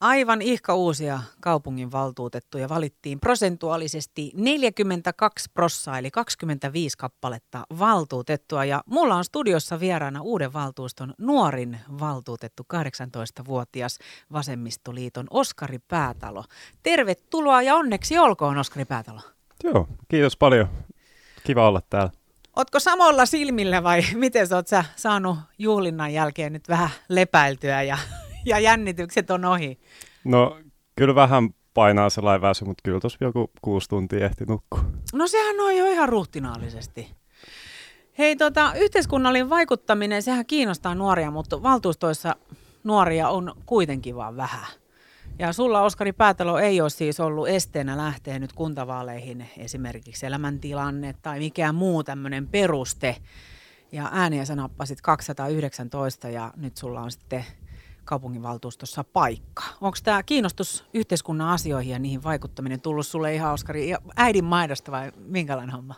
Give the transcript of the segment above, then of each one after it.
Aivan ihka uusia kaupunginvaltuutettuja valittiin prosentuaalisesti 42 prossaa, eli 25 kappaletta valtuutettua. Ja mulla on studiossa vieraana uuden valtuuston nuorin valtuutettu, 18-vuotias Vasemmistoliiton Oskari Päätalo. Tervetuloa ja onneksi olkoon Oskari Päätalo. Joo, kiitos paljon. Kiva olla täällä. Ootko samalla silmillä vai miten sä oot sä saanut juhlinnan jälkeen nyt vähän lepäiltyä ja ja jännitykset on ohi? No kyllä vähän painaa sellainen väsy, mutta kyllä tuossa joku kuusi tuntia ehti nukkua. No sehän on jo ihan ruhtinaallisesti. Hei, tota, yhteiskunnallinen vaikuttaminen, sehän kiinnostaa nuoria, mutta valtuustoissa nuoria on kuitenkin vaan vähän. Ja sulla, Oskari Päätalo, ei ole siis ollut esteenä lähteä nyt kuntavaaleihin esimerkiksi elämäntilanne tai mikään muu tämmöinen peruste. Ja ääniä sä nappasit 219 ja nyt sulla on sitten kaupunginvaltuustossa paikka. Onko tämä kiinnostus yhteiskunnan asioihin ja niihin vaikuttaminen tullut sulle ihan, Oskari, äidin maidosta vai minkälainen homma?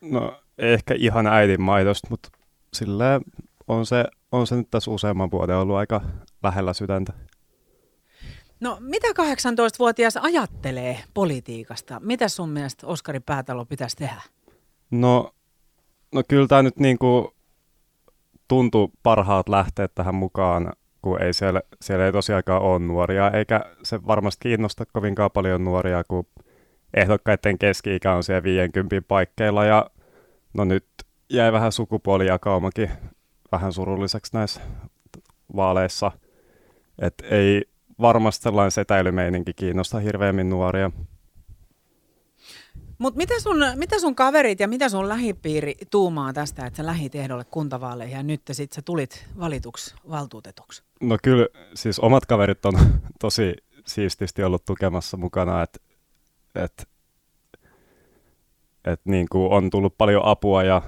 No ehkä ihan äidin maidosta, mutta silleen on se, on se nyt tässä useamman vuoden ollut aika lähellä sydäntä. No mitä 18-vuotias ajattelee politiikasta? Mitä sun mielestä Oskari Päätalo pitäisi tehdä? No, no kyllä tämä nyt niin kuin tuntuu parhaat lähteä tähän mukaan kun ei siellä, siellä ei tosiaankaan ole nuoria, eikä se varmasti kiinnosta kovinkaan paljon nuoria, kun ehdokkaiden keski-ikä on siellä 50 paikkeilla, ja no nyt jäi vähän sukupuolijakaumakin vähän surulliseksi näissä vaaleissa, että ei varmasti sellainen setäilymeininki kiinnosta hirveämmin nuoria. Mutta mitä sun, mitä sun kaverit ja mitä sun lähipiiri tuumaa tästä, että sä lähit ehdolle kuntavaaleihin ja nyt sit sä tulit valituksi valtuutetuksi? No kyllä, siis omat kaverit on tosi siististi ollut tukemassa mukana, että et, et niin kuin on tullut paljon apua ja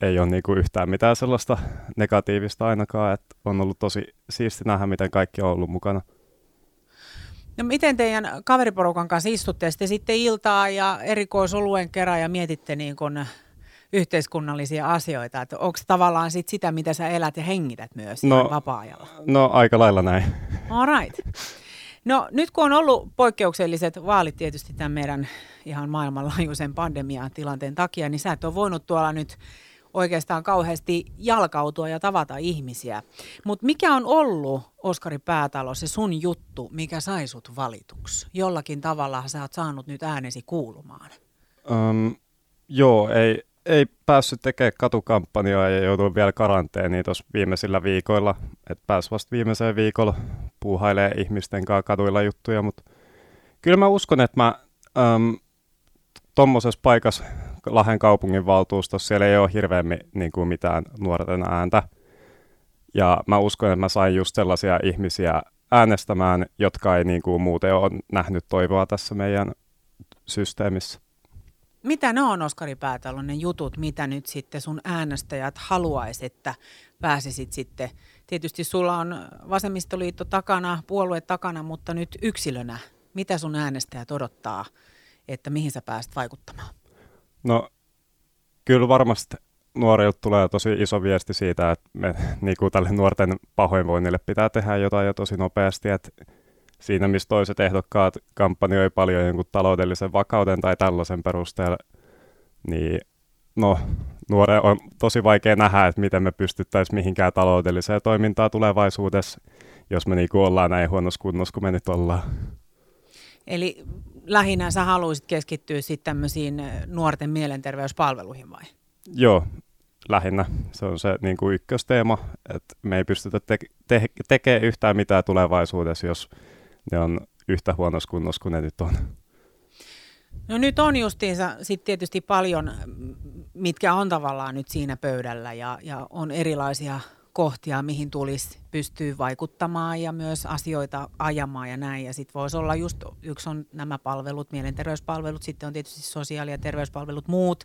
ei ole niin kuin yhtään mitään sellaista negatiivista ainakaan, että on ollut tosi siisti nähdä, miten kaikki on ollut mukana. No miten teidän kaveriporukan kanssa istutte sitten, sitten iltaa ja erikoisoluen kerran ja mietitte niin kuin yhteiskunnallisia asioita? Että onko tavallaan sit sitä, mitä sä elät ja hengität myös no, vapaa-ajalla? No aika lailla näin. All right. No nyt kun on ollut poikkeukselliset vaalit tietysti tämän meidän ihan maailmanlaajuisen pandemian tilanteen takia, niin sä et ole voinut tuolla nyt oikeastaan kauheasti jalkautua ja tavata ihmisiä. Mutta mikä on ollut, Oskari Päätalo, se sun juttu, mikä sai sut valituksi? Jollakin tavalla sä oot saanut nyt äänesi kuulumaan. Um, joo, ei, ei päässyt tekemään katukampanjoa ja joutunut vielä karanteeniin tuossa viimeisillä viikoilla. Että pääsi vasta viimeiseen viikolla puuhailee ihmisten kanssa kaduilla juttuja, mutta kyllä mä uskon, että mä um, tuommoisessa paikassa Lahden kaupungin valtuustossa, siellä ei ole hirveämmin niin kuin mitään nuorten ääntä. Ja mä uskon, että mä sain just sellaisia ihmisiä äänestämään, jotka ei niin kuin muuten ole nähnyt toivoa tässä meidän systeemissä. Mitä ne on, Oskari Päätalo, ne jutut, mitä nyt sitten sun äänestäjät haluaisi, että pääsisit sitten? Tietysti sulla on vasemmistoliitto takana, puolue takana, mutta nyt yksilönä. Mitä sun äänestäjät odottaa, että mihin sä pääset vaikuttamaan? No kyllä varmasti nuorilta tulee tosi iso viesti siitä, että me niin kuin tälle nuorten pahoinvoinnille pitää tehdä jotain jo tosi nopeasti, että siinä missä toiset ehdokkaat kampanjoi paljon jonkun taloudellisen vakauden tai tällaisen perusteella, niin no, nuore on tosi vaikea nähdä, että miten me pystyttäisiin mihinkään taloudelliseen toimintaan tulevaisuudessa, jos me niin kuin ollaan näin huonossa kunnossa kuin me nyt ollaan. Eli lähinnä sä haluaisit keskittyä sitten tämmöisiin nuorten mielenterveyspalveluihin vai? Joo, lähinnä. Se on se niin kuin ykkösteema, että me ei pystytä te- te- tekemään yhtään mitään tulevaisuudessa, jos ne on yhtä huonossa kunnossa kuin ne nyt on. No nyt on justiinsa sitten tietysti paljon, mitkä on tavallaan nyt siinä pöydällä ja, ja on erilaisia kohtia, mihin tulisi pystyä vaikuttamaan ja myös asioita ajamaan ja näin. Ja sitten voisi olla just, yksi on nämä palvelut, mielenterveyspalvelut, sitten on tietysti sosiaali- ja terveyspalvelut, muut,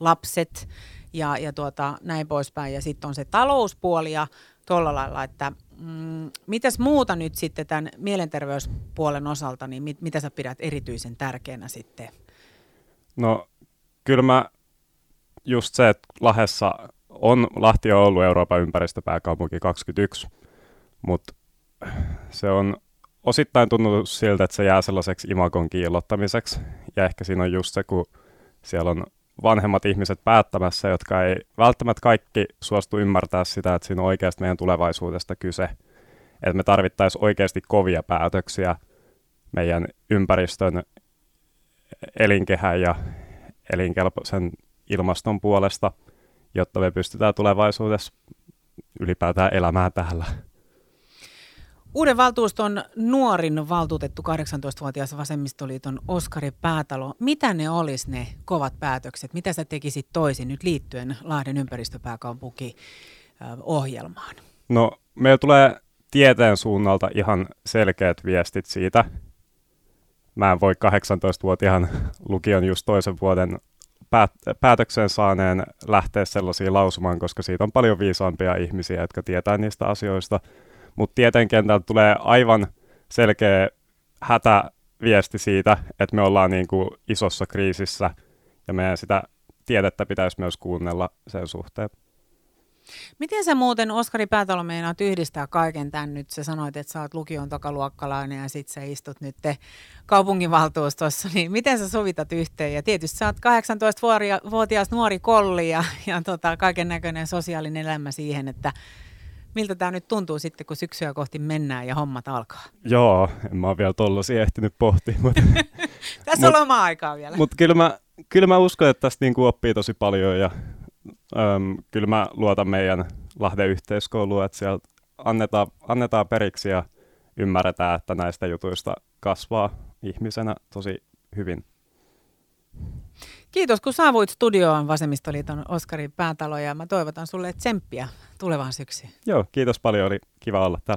lapset ja, ja tuota, näin poispäin. Ja sitten on se talouspuoli ja tuolla lailla, että mm, mitäs muuta nyt sitten tämän mielenterveyspuolen osalta, niin mit, mitä sä pidät erityisen tärkeänä sitten? No kyllä mä just se, että Lahessa on, Lahti on ollut Euroopan ympäristöpääkaupunki 21, mutta se on osittain tuntuu siltä, että se jää sellaiseksi imakon kiillottamiseksi. Ja ehkä siinä on just se, kun siellä on vanhemmat ihmiset päättämässä, jotka ei välttämättä kaikki suostu ymmärtää sitä, että siinä on oikeasti meidän tulevaisuudesta kyse. Että me tarvittaisiin oikeasti kovia päätöksiä meidän ympäristön elinkehän ja elinkelpoisen ilmaston puolesta, jotta me pystytään tulevaisuudessa ylipäätään elämään täällä. Uuden valtuuston nuorin valtuutettu 18-vuotias vasemmistoliiton Oskari Päätalo. Mitä ne olisi ne kovat päätökset? Mitä sä tekisit toisin nyt liittyen Lahden ympäristöpääkaupunki ohjelmaan? No, meillä tulee tieteen suunnalta ihan selkeät viestit siitä. Mä en voi 18-vuotiaan lukion just toisen vuoden päät- päätöksen saaneen lähteä sellaisiin lausumaan, koska siitä on paljon viisaampia ihmisiä, jotka tietää niistä asioista. Mutta tieteen kentältä tulee aivan selkeä hätäviesti siitä, että me ollaan niin kuin isossa kriisissä ja meidän sitä tiedettä pitäisi myös kuunnella sen suhteen. Miten sä muuten, Oskari Päätalo, meinaat yhdistää kaiken tämän nyt? Sä sanoit, että sä oot lukion tokaluokkalainen ja sit sä istut nyt kaupunginvaltuustossa, niin miten sä sovitat yhteen? Ja tietysti sä oot 18-vuotias nuori kolli ja, ja tota, kaiken näköinen sosiaalinen elämä siihen, että miltä tämä nyt tuntuu sitten, kun syksyä kohti mennään ja hommat alkaa? Joo, en mä ole vielä tollasia ehtinyt pohtia. Mutta, Tässä on loma aikaa vielä. Mutta kyllä mä, kyllä mä uskon, että tästä niinku oppii tosi paljon ja Öm, kyllä mä luotan meidän Lahden yhteiskouluun, että siellä annetaan, annetaan periksi ja ymmärretään, että näistä jutuista kasvaa ihmisenä tosi hyvin. Kiitos, kun saavuit studioon Vasemmistoliiton Oskari Päätalo ja mä toivotan sulle tsemppiä tulevaan syksyyn. Joo, kiitos paljon, oli kiva olla täällä.